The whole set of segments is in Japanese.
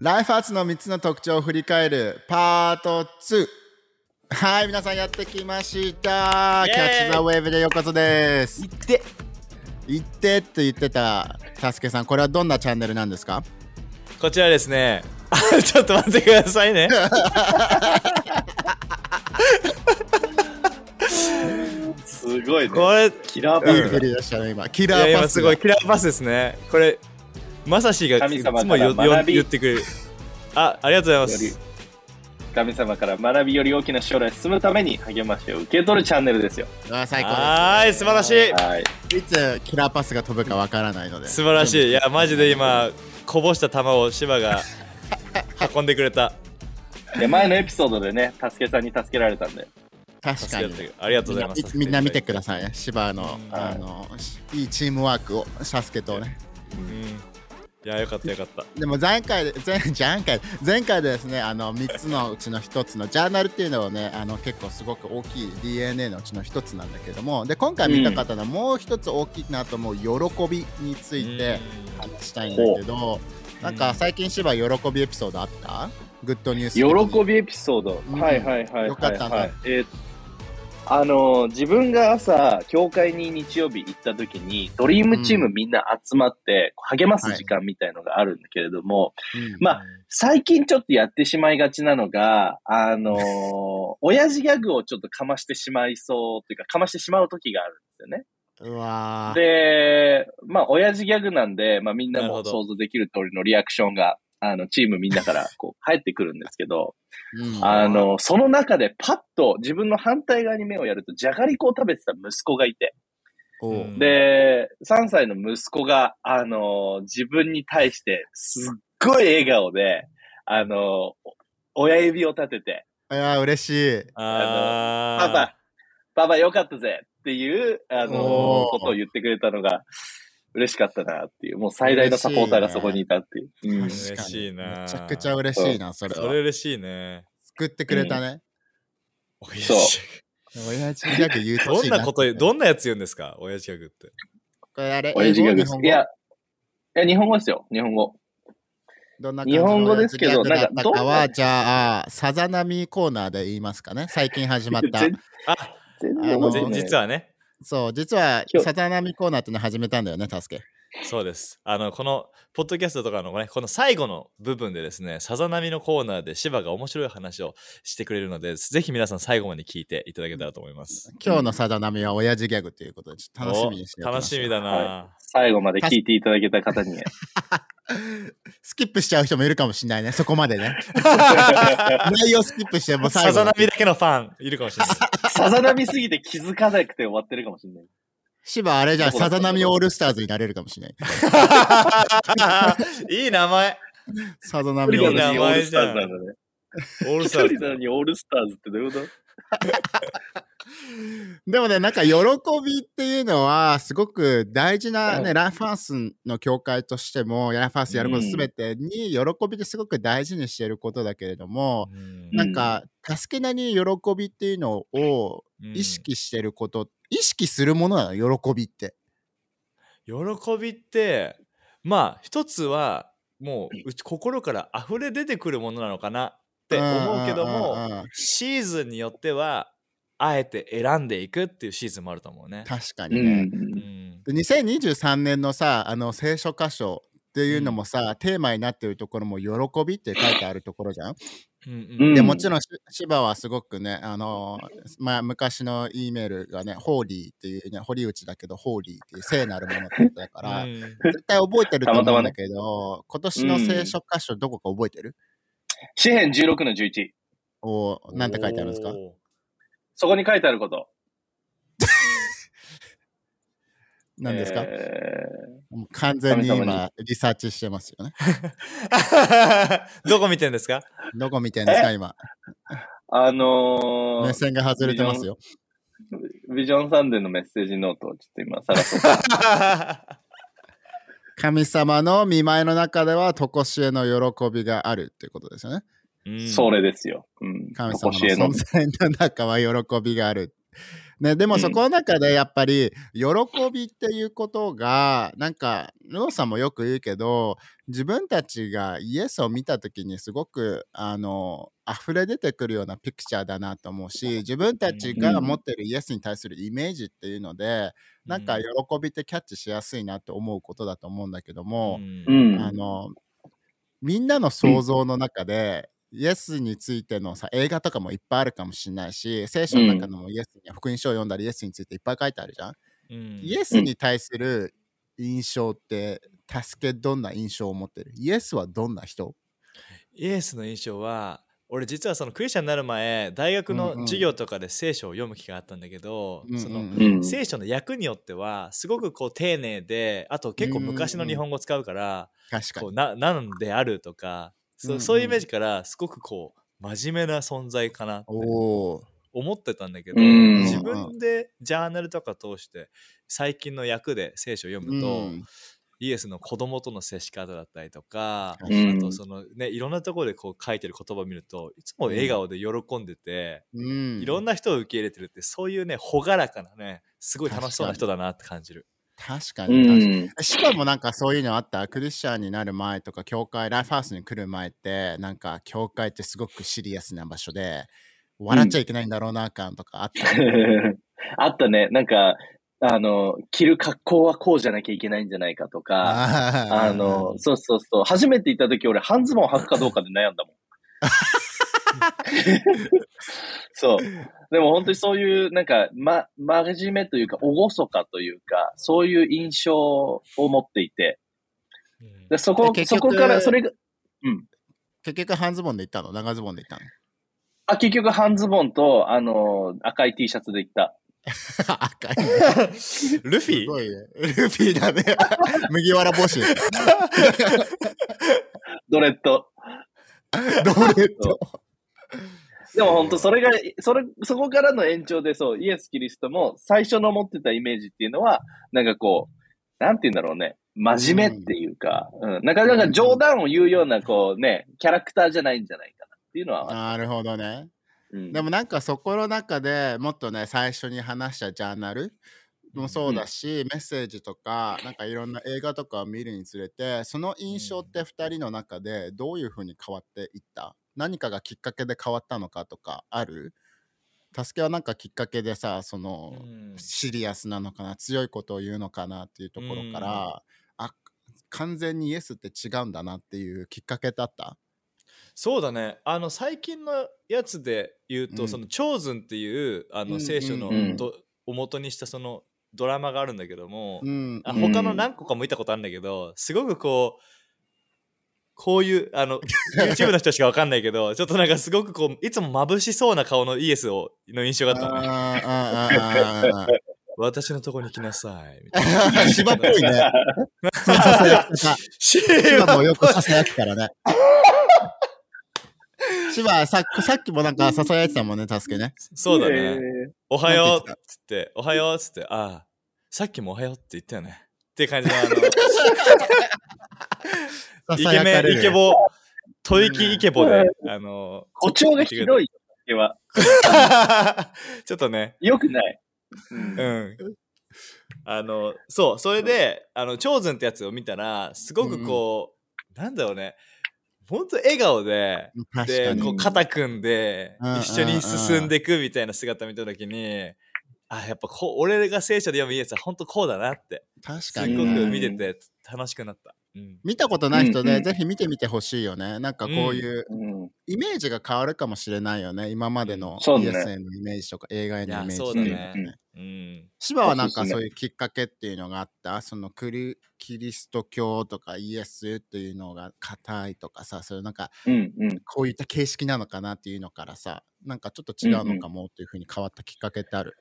ライフアーツの3つの特徴を振り返るパート2。はい、皆さんやってきました。キャッチザウェーブでようこそです。行って言ってって言ってたたすけさん、これはどんなチャンネルなんですか？こちらですねあ ちょっと待ってくださいねすごいね。これいキラーパスいい振りでしたね、今。キラやーパスすごい。キラーパスですねこれまさしがい神様つもよよから学び言ってくれるあありがとうございまよりす神様から学びより大きな将来に進むために励ましを受け取るチャンネルですよ。あ最高です。はーい素晴らしいはい。いつキラーパスが飛ぶかわからないので。素晴らしいいやマジで今こぼした球を芝が運んでくれたで前のエピソードでね、たすけさんに助けられたんで。確かにありがとうございますみんな見てくださいね。芝の、うんあの、いいチームワークを、サスケとね。うんいやよかったよかった。でも前回で前前回前回でですねあの3つのうちの1つのジャーナルっていうのをねあの結構すごく大きい DNA のうちの1つなんだけどもで今回見た方のもう1つ大きいなと思う喜びについて話したいんだけどなんか最近芝喜びエピソードあった？グッドニュース喜びエピソード。うんはいはいはいはい、はい。よかったねえーあのー自分が朝、教会に日曜日行った時に、ドリームチームみんな集まって、励ます時間みたいのがあるんだけれども、うん。まあ最近ちょっとやってしまいがちなのが、あのー 親父ギャグをちょっとかましてしまいそうっていうか、かましてしまう時があるんですよね。うわー。で、まあ、親父ギャグなんで、まあ、みんなも想像できる通りのリアクションが、あの、チームみんなから、こう、返ってくるんですけど、うん。あの、その中でパッと自分の反対側に目をやると、じゃがりこを食べてた息子がいて、で、3歳の息子が、あの、自分に対して、すっごい笑顔で、あの、親指を立てて、いやー嬉しい。あパパ、パパよかったぜっていう、あのことを言ってくれたのが、嬉しかったなっていう、もう最大のサポーターがそこにいたっていう。うん。嬉しいな。めちゃくちゃ嬉しいなそれは。それ嬉しいね。救ってくれたね。う父親父ギャグ言うとどんなことどんなやつ言うんですか？親父ギャグって。これあれ親父ギャグ。です。英語日本語？いや、いや、日本語ですよ、日本語。どんな日本語ですけど親父ギャグだったかは、なんかじゃあ、さざ波コーナーで言いますかね。最近始まった。全あ全あのじ然実はねそう、実はさざ波コーナーっていうの始めたんだよね、助け。そうです。あの、この、ポッドキャストとかのね、この最後の部分でですね、さざ波のコーナーで芝が面白い話をしてくれるので、ぜひ皆さん最後まで聞いていただけたらと思います。今日のさざ波は親父ギャグということで、ちょっと楽しみにしてお楽しみだな、は最後まで聞いていただけた方に。スキップしちゃう人もいるかもしれないね、そこまでね。内容スキップしてもう最さざ後まで。波だけのファンいるかもしれない。さざ波すぎて気づかなくて終わってるかもしれない。芝あれじゃさざ波オールスターズになれるかもしれない。いい名前。さざ一波オールスターズオールスターズなんだね。オールスターズ。一人なのにオールスターズってどういうこと？でもね、なんか喜びっていうのは、すごく大事なね、うんライフハウスの教会としても、ライフハウスやることすべてに、喜びってすごく大事にしていることだけれども、うん。なんか、助けなに喜びっていうのをうん。意識してること、意識するものなの、喜びって。喜びってまあ一つはもううち心から溢れ出てくるものなのかなって思うけどうんうんうんもうんシーズンによってはあえて選んでいくっていうシーズンもあると思うね。確かうにね。ん。うんで2023年のさ、あの聖書箇所っていうのもさ、テーマになってるところも喜びって書いてあるところじゃん？うんうんでもちろんし芝はすごくね、あのまあ、昔の E メールがね、ホーリーっていうね、堀内だけど、ホーリーっていう聖なるものってことだから、うん絶対覚えてると思うんたまたまねだけど、今年の聖書箇所どこか覚えてる、詩編16の11。おなんて書いてあるんですか？おーそこに書いてあること。何ですか、えもう完全に神様今リサーチしてますよね。どこ見てんですか？どこ見てんですか？今。ーあのー目線が外れてますよ。ビジョンサンデーのメッセージノートをちょっと今探そう。神様の見舞いの中では、とこしえの喜びがあるっていうことですよね。うんそれですよ。うん。神様の存。在の中は喜びがある。ね、でもそこの中でやっぱり、喜びっていうことが、なんか、ローさんもよく言うけど、自分たちがイエスを見た時にすごく、あの、溢れ出てくるようなピクチャーだなと思うし、自分たちが持ってるイエスに対するイメージっていうので、なんか喜びってキャッチしやすいなって思うことだと思うんだけども、うん。あの、みんなの想像の中で、イエスについてのさ映画とかもいっぱいあるかもしれないし聖書の中のもイエスに福音書を読んだりイエスについていっぱい書いてあるじゃん、うん。イエスに対する印象って助けどんな印象を持ってる？イエスはどんな人？イエスの印象は俺実はそのクリスチャンになる前大学の授業とかで聖書を読む機会があったんだけど、そのうん。聖書の訳によってはすごくこう丁寧であと結構昔の日本語を使うから、確かに。こうななんであるとかそ,、うそういうイメージからすごくこう真面目な存在かなって思ってたんだけど、うん。自分でジャーナルとか通して最近の訳で聖書を読むと、うん。イエスの子供との接し方だったりとか、うんあとそのねいろんなところでこう書いてる言葉を見るといつも笑顔で喜んでて、うん。いろんな人を受け入れてるってそういうね朗らかなねすごい楽しそうな人だなって感じる。う確かに確かにん。しかもなんかそういうのあった？クリスチャンになる前とか教会ライフハウスに来る前ってなんか教会ってすごくシリアスな場所で笑っちゃいけないんだろうな感とかあった、あったね。なんか、あの、着る格好はこうじゃなきゃいけないんじゃないかとか、ああの、そうそうそう。初めて行った時俺半ズボン履くかどうかで悩んだもん。そう。でも本当にそういう、なんか、ま、真面目というか、厳かというか、そういう印象を持っていて、うんでそこ、そこから、それが、結局半ズボンで行ったの？長ズボンで行ったの？あ、結局半ズボンと、あの、赤い T シャツで行った。赤いねルフィ？すごいね。ルフィだね。麦わら帽子。ドレッド。ドレッド。でも本当それが、それ、そこからの延長でそう、イエス・キリストも最初の持ってたイメージっていうのは、なんかこう、なんて言うんだろうね。真面目っていうか、うん。なかなか冗談を言うような、こうね、キャラクターじゃないんじゃないかなっていうのは、なるほどね。うん、でもなんかそこの中でもっとね、最初に話したジャーナルもそうだし、メッセージとか、なんかいろんな映画とかを見るにつれて、その印象って2人の中でどういうふうに変わっていった？何かがきっかけで変わったのかとかある？助けはなんかきっかけでさ、その、うん。シリアスなのかな強いことを言うのかなっていうところから、あ完全にイエスって違うんだなっていうきっかけだった？そうだね。あの最近のやつで言うと、うん。その「チョーズン」っていうあうんの聖書のを元にしたそのドラマがあるんだけども、うんあうん。他の何個かも見たことあるんだけどすごくこうこういうあの YouTube の人しかわかんないけどちょっとなんかすごくこういつも眩しそうな顔のイエスをの印象があった私のとこに来なさいみたいな芝っぽいね。ささやきさ芝もよくささやくからね。芝さっきさっきもなんかささやいてたもんね、助けね。そうだね、えおはようっつって、おはようっつって、ああ、さっきもおはようって言ったよね。って感じの、あの、さ イケメン、イケボ、吐息イケボで、あの、ー、誇張がひどいよ、は。ちょっとね、よくない。うんうん。あの、そう、それで、あの、チョーズンってやつを見たら、すごくこう、なんだろうね、ほんと笑顔で、で。こう肩組んでうん、一緒に進んでいくみたいな姿見たときに、あ、やっぱこう、俺が聖書で読むイエスは本当こうだなって、確かにね。く見てて楽しくなった。うん。見たことない人で、うんうんぜひ見てみてほしいよね。なんかこういううんイメージが変わるかもしれないよね。今までのそうねイエスへのイメージとか映画へのイメージいやっていうのそうだがね。うん。芝はなんかそういうきっかけっていうのがあったそのクリキリスト教とかイエスっていうのが硬いとかさそういうなんかうんうん。こういった形式なのかなっていうのからさなんかちょっと違うのかもっていうふうに変わったきっかけってある？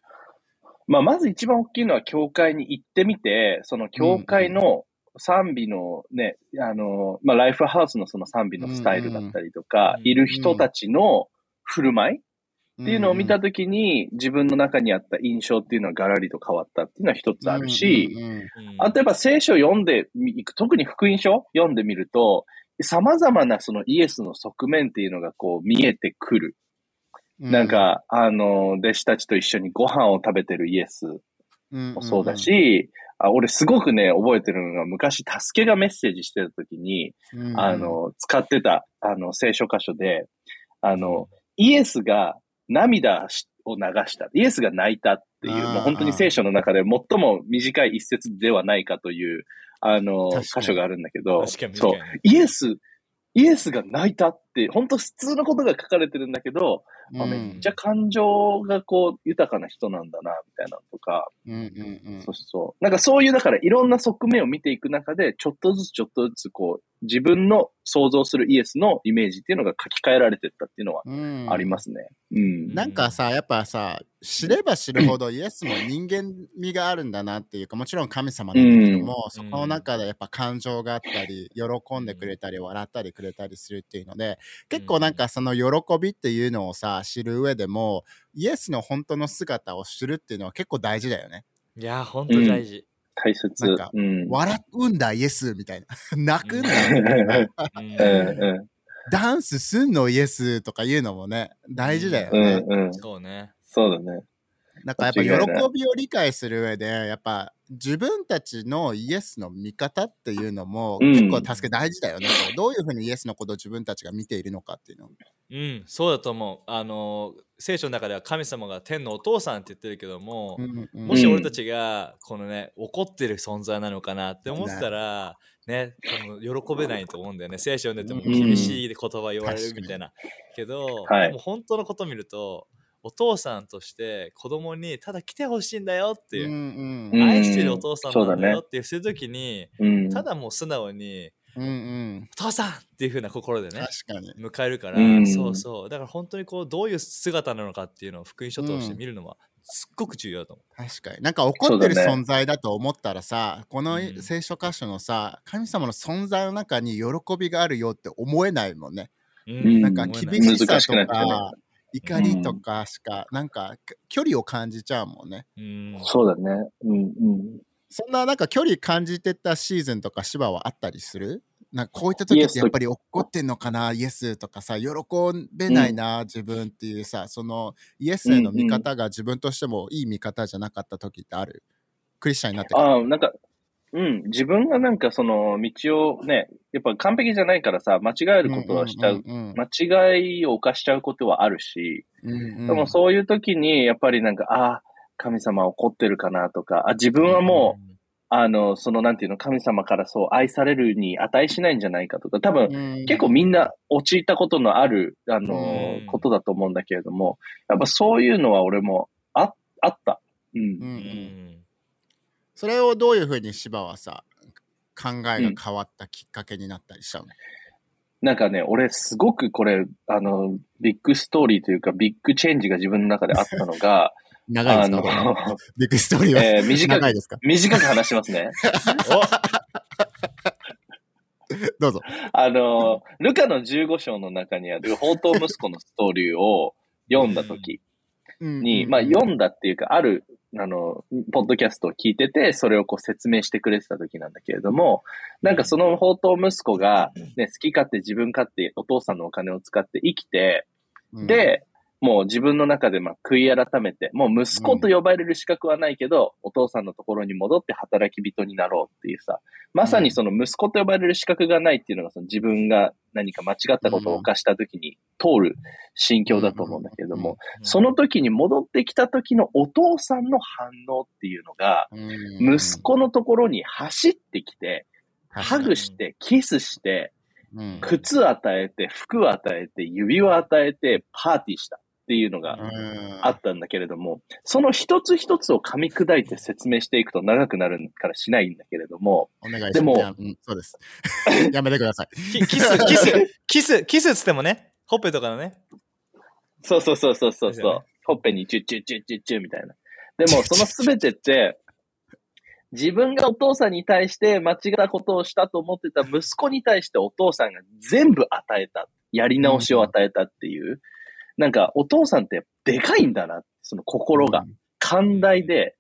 まあ、まず一番大きいのは教会に行ってみて、その教会の賛美のね、あの、まあ、ライフハウスのその賛美のスタイルだったりとか、うんいる人たちの振る舞いっていうのを見たとときに、自分の中にあった印象っていうのはガラリと変わったっていうのは一つあるし、うんうんうん。うんあとやっぱ聖書を読んでいく、特に福音書読んでみると、様々なそのイエスの側面っていうのがこう見えてくる。なん、か、あの、弟子たちと一緒にご飯を食べてるイエスうん。もそうだ、し、あ俺すごくね、覚えてるのが、昔、助けがメッセージしてた時に、うん。あ、の、使ってた、あの、聖書箇所で、あの、イエスが涙しを流した。イエスが泣いたっていう、もう本当に聖書の中で最も短い一節ではないかという、あの、箇所があるんだけど、そう。イエス、イエスが泣いたって、本当普通のことが書かれてるんだけど、あうん。めっちゃ感情がこう、豊かな人なんだな、みたいなのとか、うんうんうん。そうそう。なんかそういう、だからいろんな側面を見ていく中で、ちょっとずつちょっとずつこう、自分の想像するイエスのイメージっていうのが書き換えられてったっていうのはうんありますね。うん。なんかさ、やっぱさ、知れば知るほどイエスも人間味があるんだなっていうか、もちろん神様なんだけども、うんそこの中でやっぱ感情があったり、喜んでくれたり、笑ったりくれたりするっていうので、結構なんかその喜びっていうのをさ、知る上でも、イエスの本当の姿を知るっていうのは結構大事だよね。いや、ほんと大事。大切。なんかうん。笑うんだ、イエスみたいな。泣くんだダンスすんのイエスとかいうのもね、大事だよん。ね。うんうん。そうね。そうだね。なんかやっぱ喜びを理解する上で、やっぱ自分たちのイエスの見方っていうのもうん。結構助け大事だよね。こうどういうふうにイエスのことを自分たちが見ているのかっていうの。うん、そうだと思う。あの、聖書の中では神様が天のお父さんって言ってるけども、うんうんもし俺たちがこのね怒ってる存在なのかなって思ってたらね多分喜べないと思うんだよね。聖書読んでてもうん。厳しい言葉言われるみたいな。けど、はい。でも本当のこと見るとお父さんとして子供にただ来てほしいんだよっていう。う、んうん愛してるお父さんなんだよっていうするときに、うん。ただもう素直にうんうん。お父さんっていう風な心でね確かに。迎えるから、うん。そうそう。だから本当にこうどういう姿なのかっていうのを福音書として見るのはすっごく重要だと思う。確かに。なんか怒ってる存在だと思ったらさ、このうん。聖書箇所のさ、神様の存在の中に喜びがあるよって思えないもんね。うん。なんか厳しさと難しくなっちゃうね。か、怒りとかしか、なんか距離を感じちゃうもんね。うん。そうだね。うんうん。そんななんか距離感じてたシーズンとか芝はあったりする？なんかこういった時ってやっぱり怒ってんのかな？イエスとかさ喜べないな、自分っていうさそのイエスへの見方が自分としてもいい見方じゃなかった時ってある？クリスチャンになってから。ああ、なんか、うん、自分がなんかその道をね、やっぱ完璧じゃないからさ、間違えることはしちゃう。んん間違いを犯しちゃうことはあるし、うんうんでもそういう時に、やっぱりなんか、ああ、神様怒ってるかなとか、あ、自分はもう、あの、そのなんていうの、神様からそう愛されるに値しないんじゃないかとか、多分、うん結構みんな陥ったことのある、あの、うん。ことだと思うんだけれども、やっぱそういうのは俺もああった。うん。うんううんんそれをどういうふうに芝はさ考えが変わったきっかけになったりしたの、なんかね、俺すごくこれ、あの、 big story というか、 big change が自分の中であったのが、長いですか、big story は、えー短く、長いですか？短く話しますね。どうぞ。あの、ルカの15章の中にある、放蕩息子のストーリーを読んだ時に、まあ読んだっていうか、ある、あの、ポッドキャストを聞いてて、それをこう説明してくれてた時なんだけれども、なんかその宝刀息子が、ね、好き勝手自分勝手お父さんのお金を使って生きて、うん、で、もう自分の中でまあ悔い改めて、もう息子と呼ばれる資格はないけど、お父さんのところに戻って働き人になろうっていうさ、まさにその息子と呼ばれる資格がないっていうのがその自分が何か間違ったことを犯した時に通る心境だと思うんだけれども、その時に戻ってきた時のお父さんの反応っていうのが、うん、息子のところに走ってきて、ハグして、キスして、うん、靴与えて、服与えて、指輪与えて、パーティーしたっていうのがあったんだけれども、その一つ一つを噛み砕いて説明していくと長くなるからしないんだけれども、お願いします。でもうん、そうです。やめてください。キキス、キス、キス、キスっつってもね、ほっぺとかのね。そうそうそうそうそうほっぺにチュッチュッチュッチュッチュみたいな。でも、そのすべてって、自分がお父さんに対して間違ったことをしたと思ってた息子に対してお父さんが全部与えた。やり直しを与えたっていう。なんか、お父さんってでかいんだな。その心が。寛大で、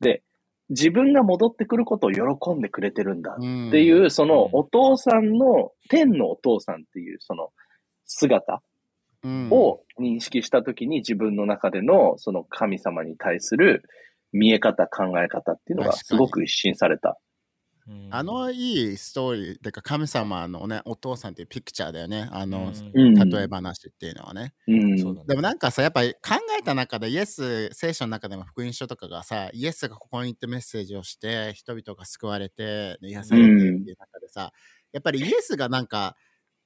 で、自分が戻ってくることを喜んでくれてるんだうんっていう、そのお父さんの、天のお父さんっていうその姿うんを認識したときに自分の中でのその神様に対する見え方、考え方っていうのがすごく一新された。うんあのいいストーリー、てか神様のね、お父さんっていうピクチャーだよね。あの、うん例え話っていうのはね。うん。でもなんかさ、やっぱり考えた中で、イエス、聖書の中でも福音書とかがさ、イエスがここに行ってメッセージをして、人々が救われて、癒されてるっていう中でさ、やっぱりイエスがなんか、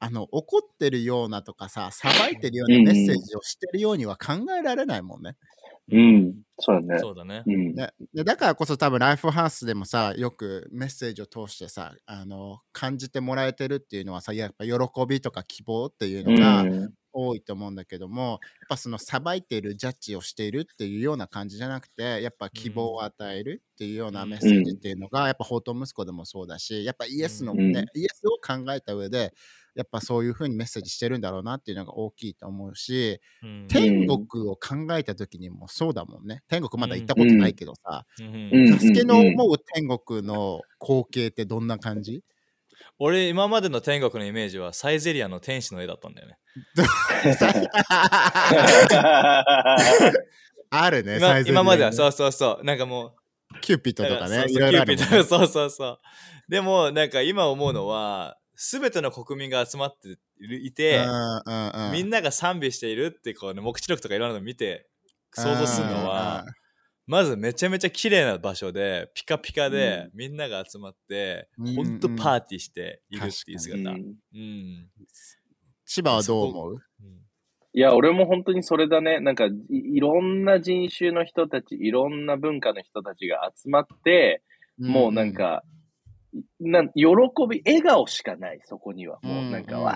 あの怒ってるようなとかさ、裁いてるようなメッセージをしてるようには考えられないもんね。うん。そうだね。そうだね。うん。ででだからこそ多分ライフハウスでもさよくメッセージを通してさあの感じてもらえてるっていうのはさやっぱ喜びとか希望っていうのがうん多いと思うんだけども、やっぱその裁いているジャッジをしているっていうような感じじゃなくてやっぱ希望を与えるっていうようなメッセージっていうのが、やっぱ宝刀息子でもそうだしやっぱイエスのね、うん。イエスを考えた上でやっぱそういうふうにメッセージしてるんだろうなっていうのが大きいと思うし、うん。天国を考えた時にもそうだもんね。天国まだ行ったことないけどさ、うん。うん。助けの思う天国の光景ってどんな感じ？俺、今までの天国のイメージはサイゼリアの天使の絵だったんだよね。あるね、今サイズ今まではう。そうそうそう。なんかもう、キューピットとかね、そうそうそうそうそう。でも、なんか今思うのは、すべての国民が集まっていて、みんなが賛美しているってこう、ね、目視録とかいろんなの見て想像するのは、まずめちゃめちゃ綺麗な場所でピカピカで、みんなが集まって、うんほんとパーティーしているっていうう姿。ん。うん。千葉はどう思う？うん。いや、俺も本当にそれだね。なんかい、いろんな人種の人たち、いろんな文化の人たちが集まって、もうなん、か、なん喜び、笑顔しかない、そこには。もうなん。か、うんわ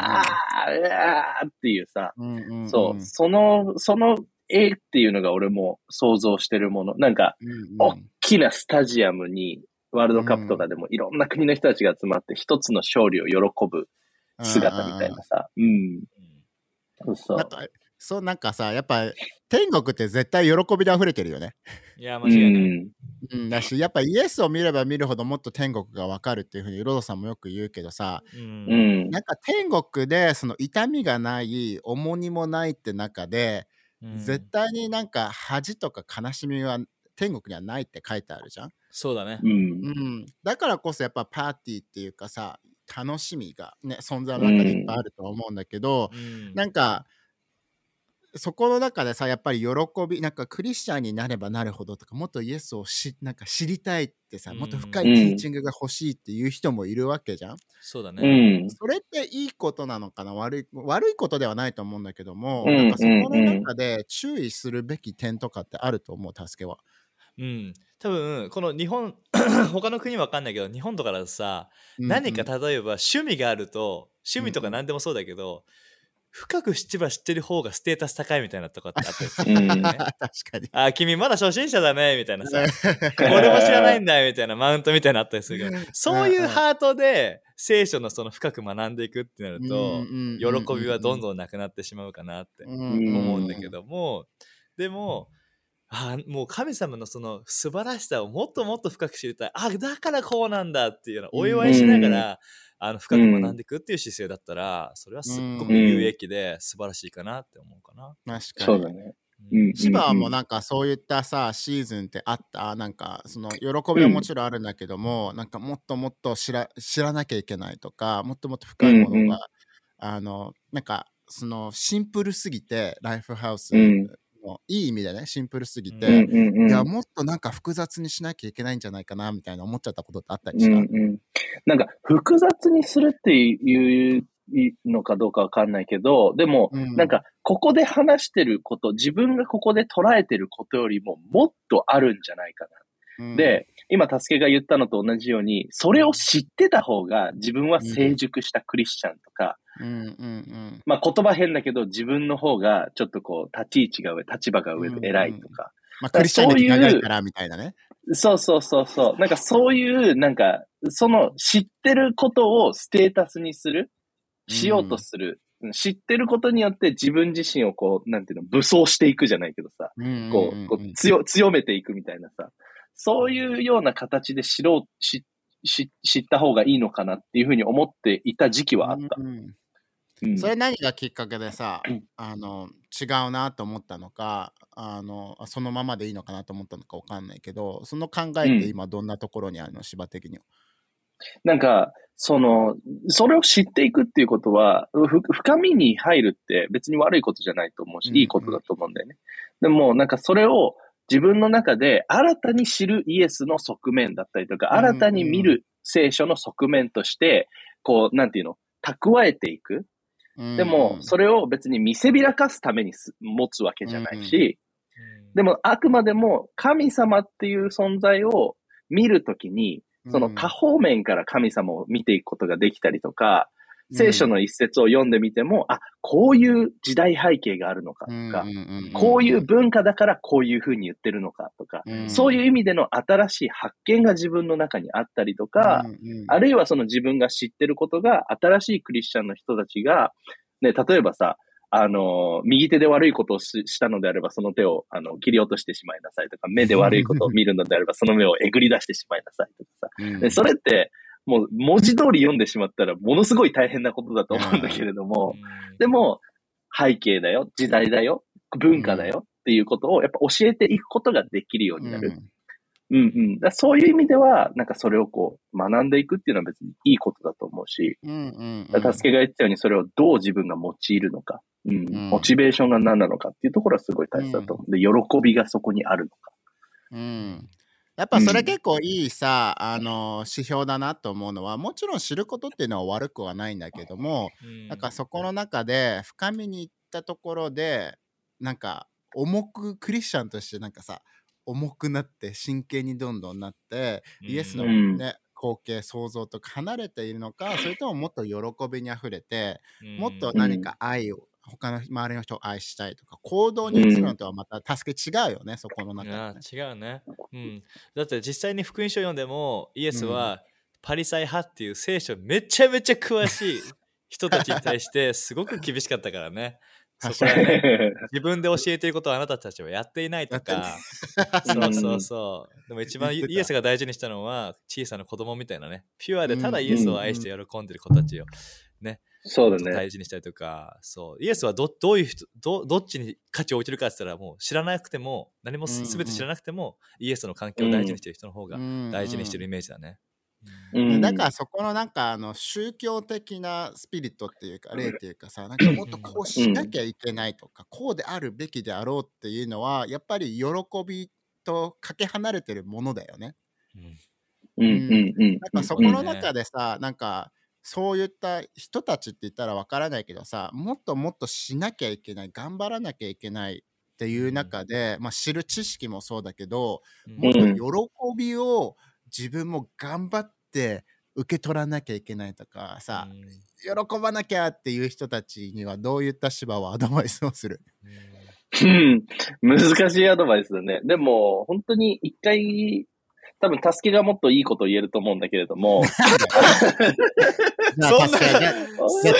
ー、うわーっていうさ、うんうんうん。そう、その、その絵っていうのが俺も想像してるもの。なんか、大きなスタジアムに、ワールドカップとかでもいろんな国の人たちが集まって、一つの勝利を喜ぶ姿みたいなさ。うん。そうそうなん。かさやっぱ天国って絶対喜びで溢れてるよね。いや、間う違いない。ん。うん、だしやっぱイエスを見れば見るほどもっと天国がわかるっていうふうにロドさんもよく言うけどさう。うんん。なんか天国でその痛みがない重荷もないって中で、うん絶対になんか恥とか悲しみは天国にはないって書いてあるじゃん。そうだねう。んう。ん、だからこそやっぱパーティーっていうかさ楽しみがね存在の中でいっぱいあると思うんだけど、うんなんかそこの中でさやっぱり喜びなんかクリスチャンになればなるほどとかもっとイエスをしなんか知りたいってさ、うんもっと深いティーチングが欲しいっていう人もいるわけじゃん。そうだうね。ん。それっていいことなのかな？悪い悪いことではないと思うんだけども、うんなんかそこの中で注意するべき点とかってあると思う助けは。うん。多分、この日本、他の国わかんないけど、日本とかだとさ、うん何か例えば趣味があると、趣味とか何でもそうだけど、深く知ってば知ってる方がステータス高いみたいなとかってあったりするね。確かに。あ、君まだ初心者だね、みたいなさ。俺も知らないんだよ、みたいなマウントみたいなのあったりするけど、そういうハートで聖書のその深く学んでいくってなると、喜びはどんんどんなくなってしまうかなって思思うんだけども、でも、あもう神様のその素晴らしさをもっともっと深く知りたい。あ、だからこうなんだっていうのをお祝いしながら、あの深く学んでいくっていう姿勢だったら、それはすっごく有益で素晴らしいかなって思うかな。確かに。そうだね。ううんん。千葉もなんかそういったさシーズンってあった？なんかその喜びはもちろんあるんだけども、なんかもっともっと知ら知らなきゃいけないとかもっともっと深いものが、うんうんあのなんかそのシンプルすぎてライフハウスいい意味でねシンプルすぎうて、うんうんうん。いやもっとなんか複雑にしなきゃいけないんじゃないかなみたいな思っちゃったことってあったりした、うんうん、なんか複雑にするっていうのかどうかわかんないけど、でも、うんなんかここで話してること、自分がここで捉えてることよりももっとあるんじゃないかな。うん。で、今、タスケが言ったのと同じように、それを知ってた方が自分は成熟したクリスチャンとか、まあ言葉変だけど自分の方がちょっとこう立ち位置が上、立場が上で偉いとか、まあ、クリスチャン歴長いからみたいなね。そうそうそうそう。なんかそういう、なんか、その知ってることをステータスにする、しようとする。知ってることによって自分自身をこう、なんていうの、武装していくじゃないけどさ、うん。こう、こう強、強めていくみたいなさ、そういうような形で知ろう、し、し、知った方がいいのかなっていうふうに思っていた時期はあった。うんうんうんそれ何がきっかけでさ、うんあの違うなと思ったのかあのそのままでいいのかなと思ったのかわかんないけどその考えって今どんなところにあるの？芝的には。なんか、その、それを知っていくっていうことは、ふ深みに入るって別に悪いことじゃないと思うし、うんいいことだと思うんだよね。でも、なんかそれを自分の中で新たに知るイエスの側面だったりとか、うん新たに見る聖書の側面として、こう、なんていうの、蓄えていく。でも、それを別に見せびらかすためにす持つわけじゃないし、でも、あくまでも神様っていう存在を見るときに、その多方面から神様を見ていくことができたりとか、聖書の一節を読んでみても、あ、こういう時代背景があるのかとか、こういう文化だからこういうふうに言ってるのかとか、そういう意味での新しい発見が自分の中にあったりとか、あるいはその自分が知ってることが新しいクリスチャンの人たちが、ね、例えばさ、あの、右手で悪いことをししたのであれば、その手をあの切り落としてしまいなさいとか、目で悪いことを見るのであれば、その目をえぐり出してしまいなさいとかさ。でそれって、もう文字通り読んでしまったら、ものすごい大変なことだと思うんだけれども、でも、背景だよ、時代だよ、文化だよっていうことをやっぱ教えていくことができるようになる。うんうん。だそういう意味では、なんかそれをこう、学んでいくっていうのは別にいいことだと思うし、助けが言ったようにそれをどう自分が用いるのか、うん、モチベーションが何なのかっていうところはすごい大切だと思う。で、喜びがそこにあるのか。うん。やっぱそれ結構いいさ、あの指標だなと思うのはもちろん知ることっていうのは悪くはないんだけども、なんかそこの中で深みに行ったところでなんか重くクリスチャンとしてなんかさ重くなって真剣にどんどんなって、イエスのね、光景想像と離れているのかそれとももっと喜びにあふれて、もっと何か愛を他の周りの人を愛したいとか行動に移るのとはまた助け違うよね、そこの中で、ね、違うね、うん、だって実際に福音書読んでもイエスはパリサイ派っていう聖書めちゃめちゃ詳しい 人たちに対してすごく厳しかったからね。そこらね、自分で教えていることをあなたたちはやっていないとか、そうそうそう。でも一番イエスが大事にしたのは小さな子供みたいなね、ピュアでただイエスを愛して喜んでる子たちをね、そうだね。大事にしたりとか、そう。イエスはどどういう人ど、どっちに価値を置いてるかって言ったら、もう知らなくても、何もすべて知らなくても、イエスの環境を大事にしてる人の方が大事にしてるイメージだね。うん、だからそこのなんかあの宗教的なスピリットっていうか霊っていうかさなんかもっとこうしなきゃいけないとか、こうであるべきであろうっていうのはやっぱり喜びとかけ離れてるものだよね。うんうんうん。なんかそこの中でさ、なんかそういった人たちって言ったらわからないけどさもっともっとしなきゃいけない頑張らなきゃいけないっていう中で、まあ、知る知識もそうだけど、もっと喜びを自分も頑張って受け取らなきゃいけないとかさ、喜ばなきゃっていう人たちにはどういった芝はアドバイスをする、うん、難しいアドバイスだね。でも、本当に一回、多分、助けがもっといいことを言えると思うんだけれども。じゃあ、助け、じゃ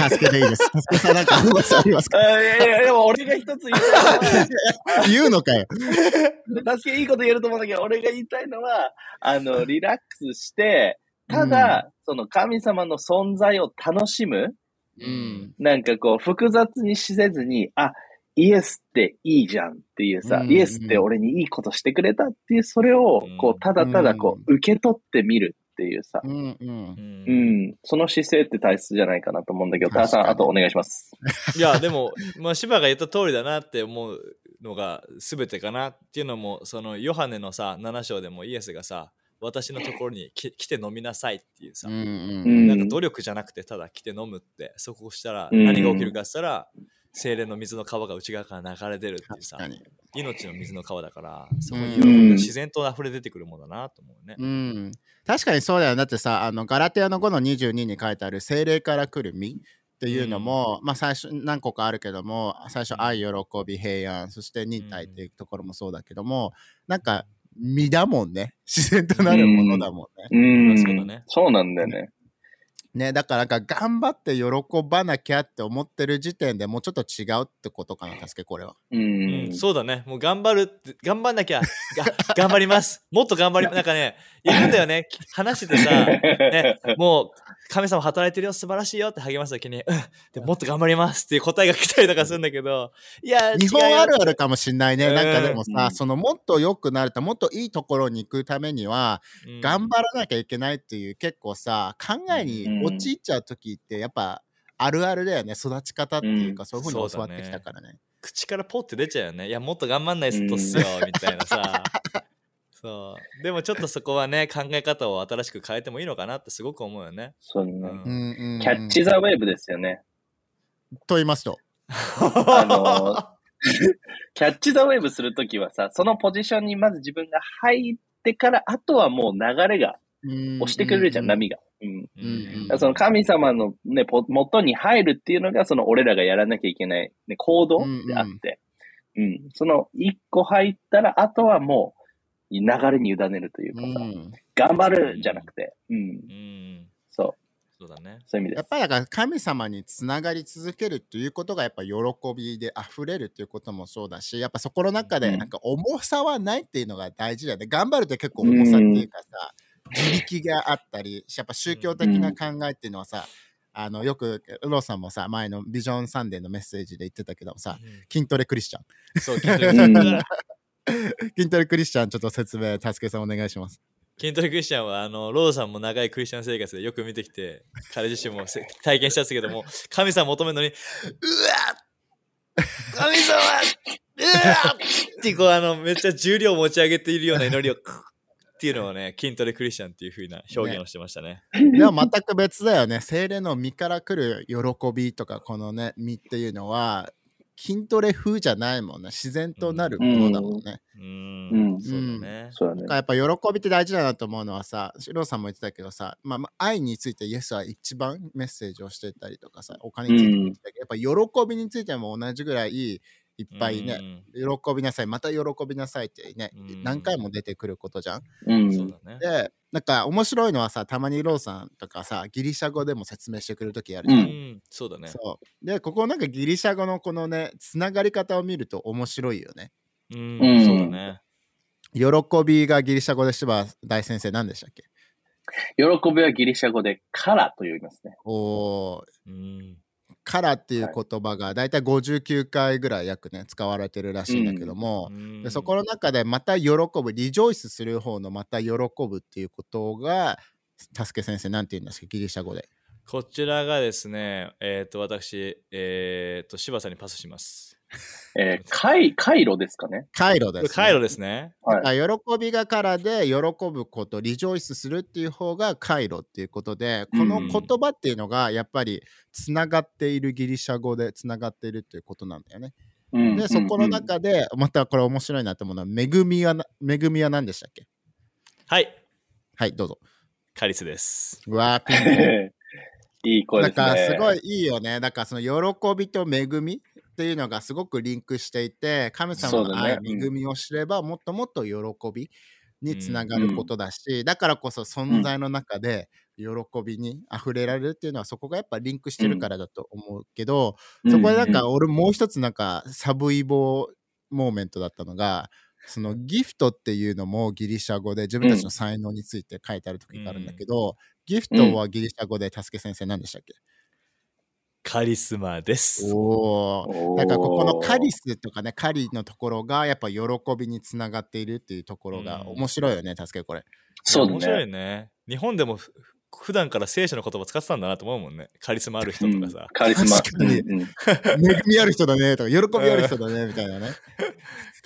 あ、助けでいいです。助けさんなんかありますか？いやいや、でも俺が一つ言いたいのは。言うのかよ。助けいいこと言えると思うんだけど、俺が言いたいのは、あの、リラックスして、ただ、うん、その神様の存在を楽しむ。うん、なんかこう、複雑にしせずに、あ、イエスっていいじゃんっていうさ、うんうん、イエスって俺にいいことしてくれたっていう、それを、こう、ただただこう、受け取ってみるっていうさ、うん、うん。うん、その姿勢って大切じゃないかなと思うんだけど、ターさん、あとお願いします。いや、でも、まあ、芝が言った通りだなって思うのが全てかなっていうのも、その、ヨハネのさ、7章でもイエスがさ、私のところに来て飲みなさいっていうさ、うんうん、なんか努力じゃなくてただ来て飲むってそこをしたら何が起きるかって言ったら、精霊の水の川が内側から流れ出るっていうさ命の水の川だからそこに自然と溢れ出てくるものだなと思うね、うん、確かにそうだよだってさあのガラテアの5の22に書いてある精霊から来る実っていうのも、うん、まあ最初何個かあるけども最初愛喜び平安そして忍耐っていうところもそうだけども、なんか身だもんね。自然となるものだもんね。うん。そうだね。そうなんだよね。ね、だからなんか頑張って喜ばなきゃって思ってる時点でもうちょっと違うってことかな、助け、これは。うん、うん、そうだね。もう頑張るって、頑張んなきゃ、が頑張ります。もっと頑張り、なんかね、いるんだよね。話しててさ、ね、もう、神様働いてるよ、素晴らしいよって励ました時に、うん、でもっと頑張りますっていう答えが来たりとかするんだけど、いや、日本あるあるかもしんないね。うんなんかでもさ、うんそのもっと良くなると、もっといいところに行くためには、うん頑張らなきゃいけないっていう結構さ、考えに陥っちゃう時って、やっぱあるあるだよね。育ち方っていうか、うんそういうふうに教わってきたからね。口からポッて出ちゃうよね。いや、もっと頑張んないとっすよ、みたいなさ。そう。でもちょっとそこはね、考え方を新しく変えてもいいのかなってすごく思うよね。そうね。うんうんうんうんキャッチ・ザ・ウェーブですよね。と言いますと。あの キャッチ・ザ・ウェーブするときはさ、そのポジションにまず自分が入ってから、あとはもう流れが押してくれるじゃん、波が。うん。うんその神様のね、ポ元に入るっていうのが、その俺らがやらなきゃいけない、ね、行動であって、うん、その一個入ったら、あとはもう流れに委ねるというかさ、うん。頑張るじゃなくて、うん、うん。そう、そうだね。そういう意味です。やっぱりだから神様につながり続けるっていうことがやっぱ喜びで溢れるっていうこともそうだしやっぱそこの中でうん。なんか重さはないっていうのが大事だよね。頑張るって結構重さっていうかさ自力があったりやっぱ宗教的な考えっていうのはさあのよくローさんもさ前のビジョンサンデーのメッセージで言ってたけどさ筋トレクリスチャン。そう、筋トレうん 筋トレクリスチャンちょっと説明たすけさんお願いします筋トレクリスチャンは、あの、ロードさんも長いクリスチャン生活でよく見てきて、彼自身もせ体験したんですけども、神様求めるのに、うわ神様うわってこう、あの、めっちゃ重量を持ち上げているような祈りを、っていうのをね、筋トレクリスチャンっていう風な表現をしてましたね。でも全く別だよね。精霊の身から来る喜びとか、このね、身っていうのは、筋トレ風じゃないもんね。自然となるものだもんね。うんん、そうだね。そうだねだから。やっぱ喜びって大事だなと思うのはさ、シローさんも言ってたけどさ、まあ、まあ愛についてイエスは一番メッセージをしてたりとかさ、お金についても言ってたけど、やっぱ喜びについても同じぐらいいっぱいね、喜びなさい、また喜びなさいってね、うん何回も出てくることじゃん。ううん。そうんだね。で、なんか面白いのはさ、たまにローさんとかさ、ギリシャ語でも説明してくれるときあるじゃん。ううんん、そうだね。そうで、ここなんかギリシャ語のこのね、つながり方を見ると面白いよね。うんう、んそうだね。喜びがギリシャ語で柴大先生何でしたっけ？喜びはギリシャ語でカラと言いますね。おーうん。カラっていう言葉がだいたい59回ぐらい約ね使われてるらしいんだけども、でそこの中でまた喜ぶリジョイスする方のまた喜ぶっていうことが助け先生なんて言うんですかギリシャ語で。こちらがですね、えっ、と、私、えっ、と、柴さんにパスします。えー、カイ、カイロですかね。カイロです、ね、カイロですね。はい。あ喜びがからで喜ぶことリジョイスするっていう方がカイロっていうことでこの言葉っていうのがやっぱりつながっているギリシャ語でつながっているっていうことなんだよね。うんでそこの中でまたこれ面白いなと思うのは恵みはな恵みは何でしたっけ？はい。はいどうぞ。カリスです。うわーピン いい声だですね。からすごいいいよね。だからその喜びと恵みっていうのがすごくリンクしていて神様の愛、恵みを知ればもっともっと喜びにつながることだし、だからこそ存在の中で喜びに溢れられるっていうのはそこがやっぱリンクしてるからだと思うけど、そこでなんか俺もう一つなんかサブイボモーメントだったのがそのギフトっていうのもギリシャ語で自分たちの才能について書いてある時があるんだけど、ギフトはギリシャ語で助け先生何でしたっけ、カリスマです。おお。おーだからここのカリスとかね、カリのところがやっぱ喜びにつながっているっていうところがうん面白いよね、助けこれ。そうだ面白いね。ね。日本でもふ普段から聖書の言葉使ってたんだなと思うもんね。カリスマある人とかさうん。カリスマ。確かに恵みある人だねとか、喜びある人だね みたいなね。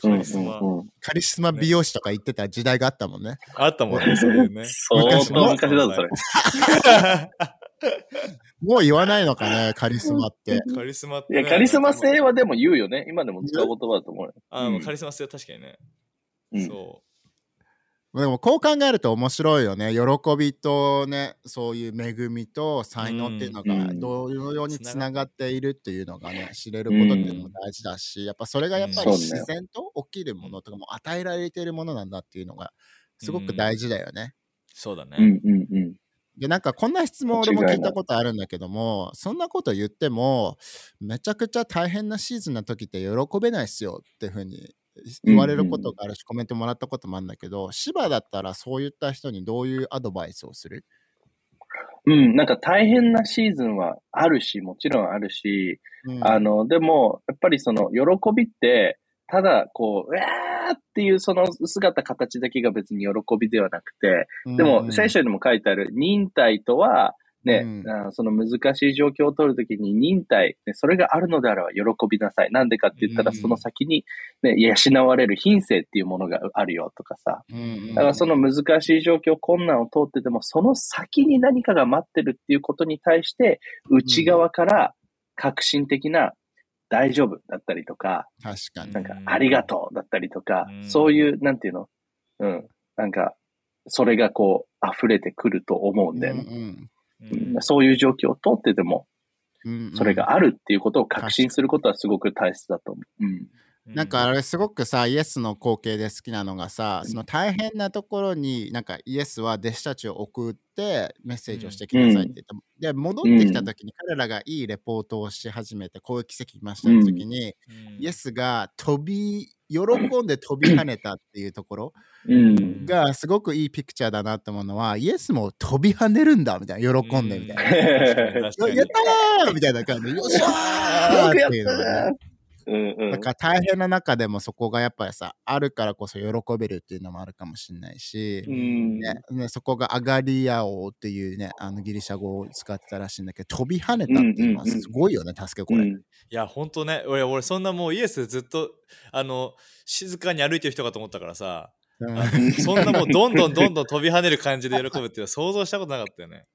カリスマ。うんうんカリスマ美容師とか言ってた時代があったもんね。あったもんね、そういうね。相当昔だぞ、それ。もう言わないのかね、カリスマって。カリスマっていや、ね、カリスマ性はでも言うよね。今でも使う言葉だと思うよ。あ、うんもうカリスマ性は確かにね。うんそでもこう考えると面白いよね。喜びとね、そういう恵みと才能っていうのがうんどのようにつながっているっていうのがね、知れることっていうのも大事だし、やっぱそれがやっぱりうん自然と起きるものとかも与えられているものなんだっていうのがすごく大事だよね。う。そうだね。うんうんうん。で、なんかこんな質問俺も聞いたことあるんだけども、そんなこと言っても、めちゃくちゃ大変なシーズンな時って喜べないっすよっていうふうに言われることがあるし、コメントもらったこともあるんだけど、芝だったらそういった人にどういうアドバイスをする？うん、なんか大変なシーズンはあるし、もちろんあるし、うん。あの、でも、やっぱりその、喜びって、ただ、こう、うわーっていうその姿、形だけが別に喜びではなくて、でも、聖書にも書いてある、忍耐とは、ね、うんその難しい状況を取るときに忍耐、ね、それがあるのであれば喜びなさい。なんでかって言ったら、うんその先に、ね、養われる品性っていうものがあるよとかさ。だからその難しい状況、困難を通ってても、その先に何かが待ってるっていうことに対して、内側から革新的な大丈夫だったりとか、確かになんかうんありがとうだったりとかう、んそういう、なんていうの？うん。なんか、それがこう、溢れてくると思うんだよね。うんうんうんそういう状況を通ってても、うんうんそれがあるっていうことを確信することはすごく大切だと思う。うん。なんかあれすごくさイエスの光景で好きなのがさその大変なところになんかイエスは弟子たちを送ってメッセージをしてきなさいって言って、で戻ってきた時に彼らがいいレポートをし始めてこういう奇跡来ました時に、うん。イエスが飛び喜んで飛び跳ねたっていうところうん。がすごくいいピクチャーだなって思うのはイエスも飛び跳ねるんだみたいな喜んでみたいな。やったーみたいな感じで、よっしゃーっていうのがね。うんうん。だから大変な中でもそこがやっぱりさ、あるからこそ喜べるっていうのもあるかもしれないし、うん。ねね、そこがアガリアオっていうね、あのギリシャ語を使ってたらしいんだけど、飛び跳ねたっていうのはすごいよね、助けこれ。うん。いや、ほんとね、俺、俺そんなもうイエスずっと、あの、静かに歩いてる人かと思ったからさ、そんなもうどんどんどんどん飛び跳ねる感じで喜ぶっていうのは想像したことなかったよね。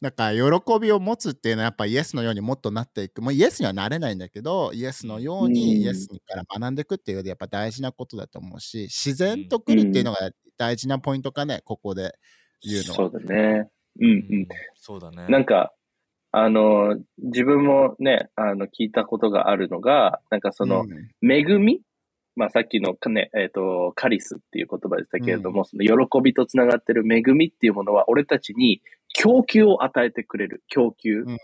だから喜びを持つっていうのはやっぱイエスのようにもっとなっていく。もうイエスにはなれないんだけど、イエスのよううんにイエスから学んでいくっていうのでやっぱ大事なことだと思うし、自然と来るっていうのが大事なポイントかね、ここで言うのは。そうだね。うんうん。そうだね。なんか、あの、自分もね、あの、聞いたことがあるのが、なんかその、うん恵みまあさっきのね、えっ、と、カリスっていう言葉でしたけれども、その喜びとつながってる恵みっていうものは、俺たちに供給を与えてくれる。供給。うんうん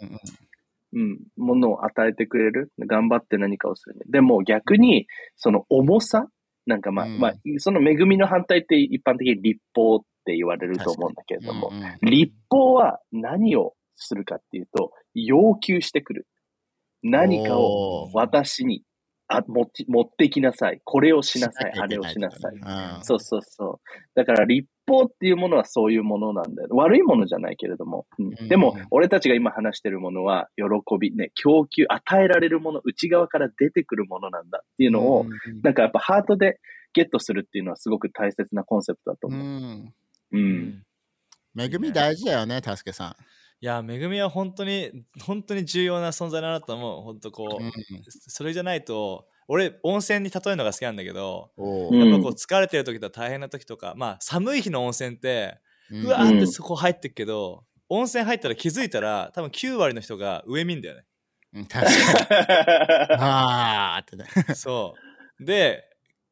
うん。ものを与えてくれる。頑張って何かをする、ね。でも逆に、その重さ？なんかまあ、うんまあ、その恵みの反対って一般的に立法って言われると思うんだけれども、うんうん立法は何をするかっていうと、要求してくる。何かを私にあ持ち持ってきなさい。これをしなさい。あれをしなさい。うんそうそうそう。だから立法っていうものはそういうものなんだよ。悪いものじゃないけれども。うんうんでも、俺たちが今話してるものは、喜び、ね、供給、与えられるもの、内側から出てくるものなんだっていうのを、うんなんかやっぱハートでゲットするっていうのはすごく大切なコンセプトだとう思う。んう。うんん恵み大事だよね、たすけさいや、めぐみは本当に、本当に重要な存在だなと思う。本当こん。う、それじゃないと、俺、温泉に例えるのが好きなんだけど、やっぱこう疲れてる時とか大変な時とか、まあ寒い日の温泉って、うわーーってそこ入ってくけど、温泉入ったら気づいたら、多分9割の人が上見んだよね。うん確かに。あーってね。そう。で、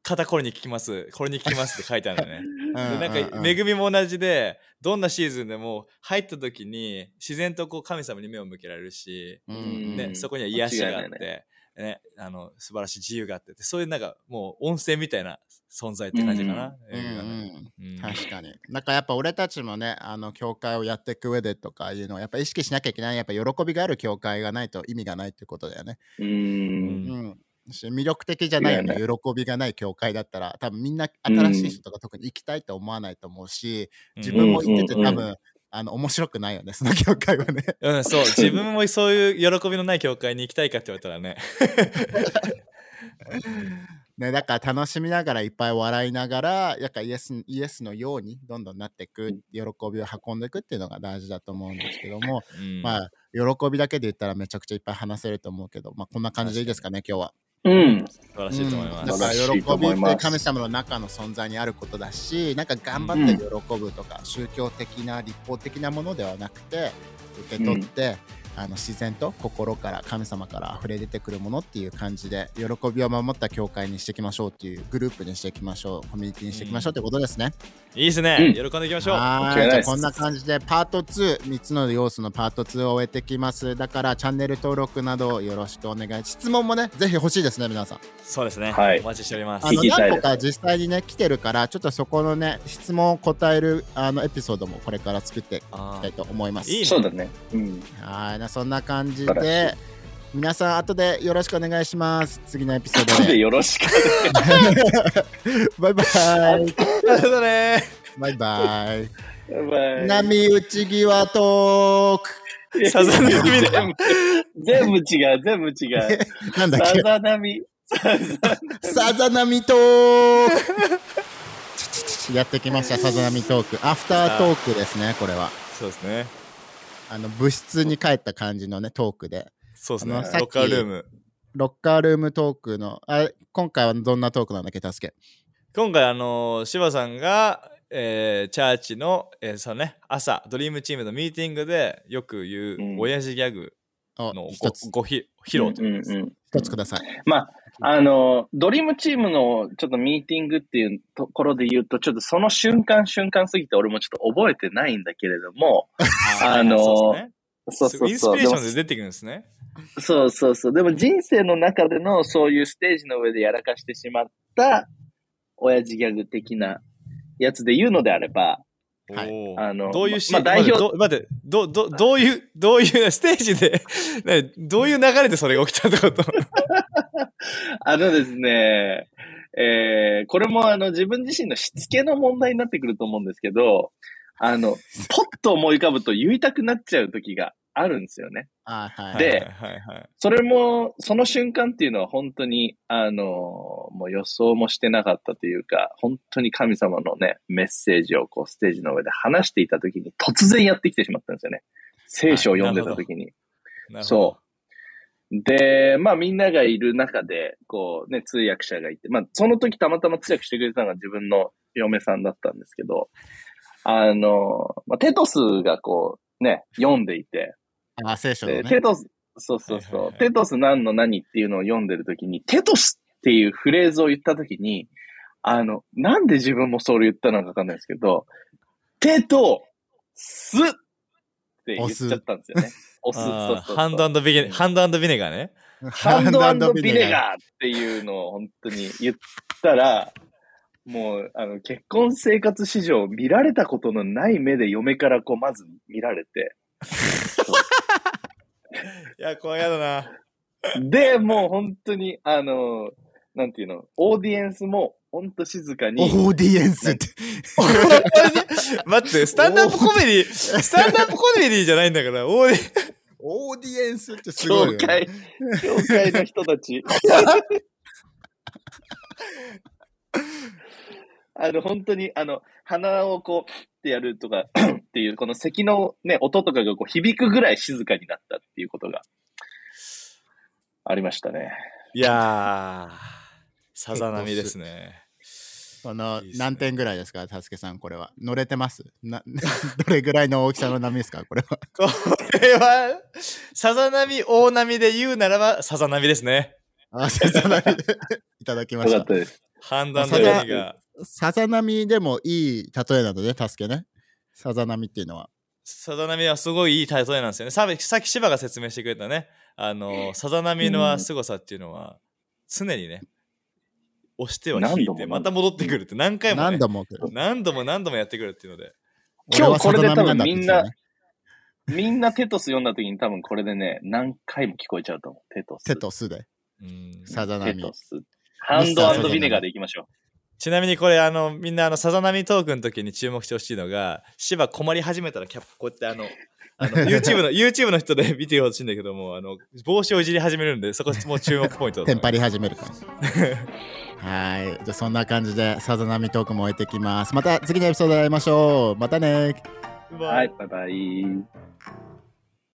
肩これに効きます、これに効きますって書いてあるんだよね。でなんか、恵みも同じで、どんなシーズンでも入った時に自然とこう神様に目を向けられるし、ね、そこには癒しがあって、ね、あの素晴らしい自由があってそういうなんかもう温泉みたいな存在って感じかな。確かに。なんかやっぱ俺たちもね、あの教会をやっていく上でとかいうのはやっぱ意識しなきゃいけない。やっぱ喜びがある教会がないと意味がないってことだよね。う。うんんうん。し魅力的じゃないよね。喜びがない教会だったら、多分みんな新しい人とか特に行きたいと思わないと思うし、自分も行っててうん多分、あの面白くないよね、その教会はね。うん、そう、自分もそういう喜びのない教会に行きたいかって言われたらね。ね、だから楽しみながらいっぱい笑いながら、やっぱイエスイエスのようにどんどんなっていく、喜びを運んでいくっていうのが大事だと思うんですけども、うんまあ、喜びだけで言ったらめちゃくちゃいっぱい話せると思うけど、まあ、こんな感じでいいですかね、今日は。うん。素晴らしいと思います。だから喜びって神様の中の存在にあることだし、なんか頑張って喜ぶとか、宗教的な立法的なものではなくて、受け取って、あの自然と心から神様から溢れ出てくるものっていう感じで喜びを守った教会にしていきましょうっていうグループにしていきましょうコミュニティにしていきましょうってことですね、いいですね、うん。喜んでいきましょう。はい。こんな感じでパート23つの要素のパート2を終えてきます。だからチャンネル登録などよろしくお願い質問もねぜひ欲しいですね皆さん。そうですね、はい。お待ちしております。あの何個か実際にね来てるからちょっとそこのね質問を答えるあのエピソードもこれから作っていきあたいと思います。いいねそうだね。うん。はいなそんな感じで皆さん後でよろしくお願いします。次のエピソード後ででよろしく。バイバイ。バイバイ。バイ波打ち際トーク。さざ波全部全部違う、全部違う。なんだっけ？さざ波。さざ波トーク。やってきましたさざ波トーク。アフタートークですねこれは。そうですねあの物質に帰った感じのねトークで。そうですね。ロッカールーム。ロッカールームトークのあ今回はどんなトークなんだっけ助け今回あのー柴さんが、えーチャーチの、えーそのね、朝ドリームチームのミーティングでよく言う、うん。親父ギャグをの一つ。ごごひ披露といううんうん。一つください。まあ、あの、ドリームチームのちょっとミーティングっていうところで言うと、ちょっとその瞬間瞬間すぎて俺もちょっと覚えてないんだけれども、あのーそうそうそうインス。ピレーションで出てくるんですね。そうそうそう。でも人生の中でのそういうステージの上でやらかしてしまった親父ギャグ的なやつで言うのであれば、はいあのどういうシーン、まあ代表ど待って、ど、ど、どういう、どういう、ステージで、ね、どういう流れでそれが起きたってこと あのですね、えー、これもあの自分自身のしつけの問題になってくると思うんですけど、あの、ポッと思い浮かぶと言いたくなっちゃう時があるんですよね。あはいではいはいはい。それも、その瞬間っていうのは本当に、あの、もう予想もしてなかったというか、本当に神様のね、メッセージをこうステージの上で話していた時に突然やってきてしまったんですよね。聖書を読んでた時に。そう。で、まあみんながいる中で、こうね、通訳者がいて、まあその時たまたま通訳してくれたのが自分の嫁さんだったんですけど、あの、まあ、テトスがこうね、読んでいて、あ聖書ね。テトス、そうそうそう、はいはいはいテトス何の何っていうのを読んでる時に、テトスっていうフレーズを言った時に、あの、なんで自分もそれ言ったのかわかんないですけど、テトスって言っちゃったんですよね。押す。そうそうそうハンドビネハンドビネガーね。ハンドビネガーっていうのを本当に言ったら、もう、あの、結婚生活史上見られたことのない目で嫁からこう、まず見られて。いや、怖いやだな。で、もう本当に、あの、なんていうの、オーディエンスも本当静かに、オーディエンスって 待って、スタンダップコメディ、スタンダップコメディじゃないんだから、オーディオーディエンスってすごいよ、ね、教会、教会の人たち。あの、本当に、あの、鼻をこう、ってやるとか っていう、この咳のね、音とかがこう響くぐらい静かになったっていうことがありましたね。いやー、さざ波ですね。このいいですね何点ぐらいですか、たすけさん、これは。乗れてます？な どれぐらいの大きさの波ですか、これは。これは、さざ波、大波で言うならば、さざ波ですね。あ、さざ波で いただきましよかったた。です。判断の波が。さざ波でもいい例えなので、たすけね。さざ波っていうのは。さざ波はすごいいい例えなんですよね。ささっき芝が説明してくれたね。あの、さざ波の凄さっていうのは、常にね、押しては引いて、何度もまた戻ってくるって何回も、ね、何度も。何度も何度もやってくるっていうので。今日これで多分俺はさざ波だって言ってたよねみんなテトス読んだ時に多分これでね、何回も聞こえちゃうと思う。テトス。テトスで。うんさざ波テト。ス。ハンドビネガーでいきましょちなみにこれあのみんなあのさざ波トークの時に注目してほしいのが芝困り始めたらキャップこうやってあのあの YouTube の YouTube の人で見てほしいんだけどもあの帽子をいじり始めるんでそこもう注目ポイントだテンパり始めるから。はい。じゃあそんな感じで、さざ波トークも終えてきます。また次のエピソードで会いましょう。またねう。はい、バイバイ。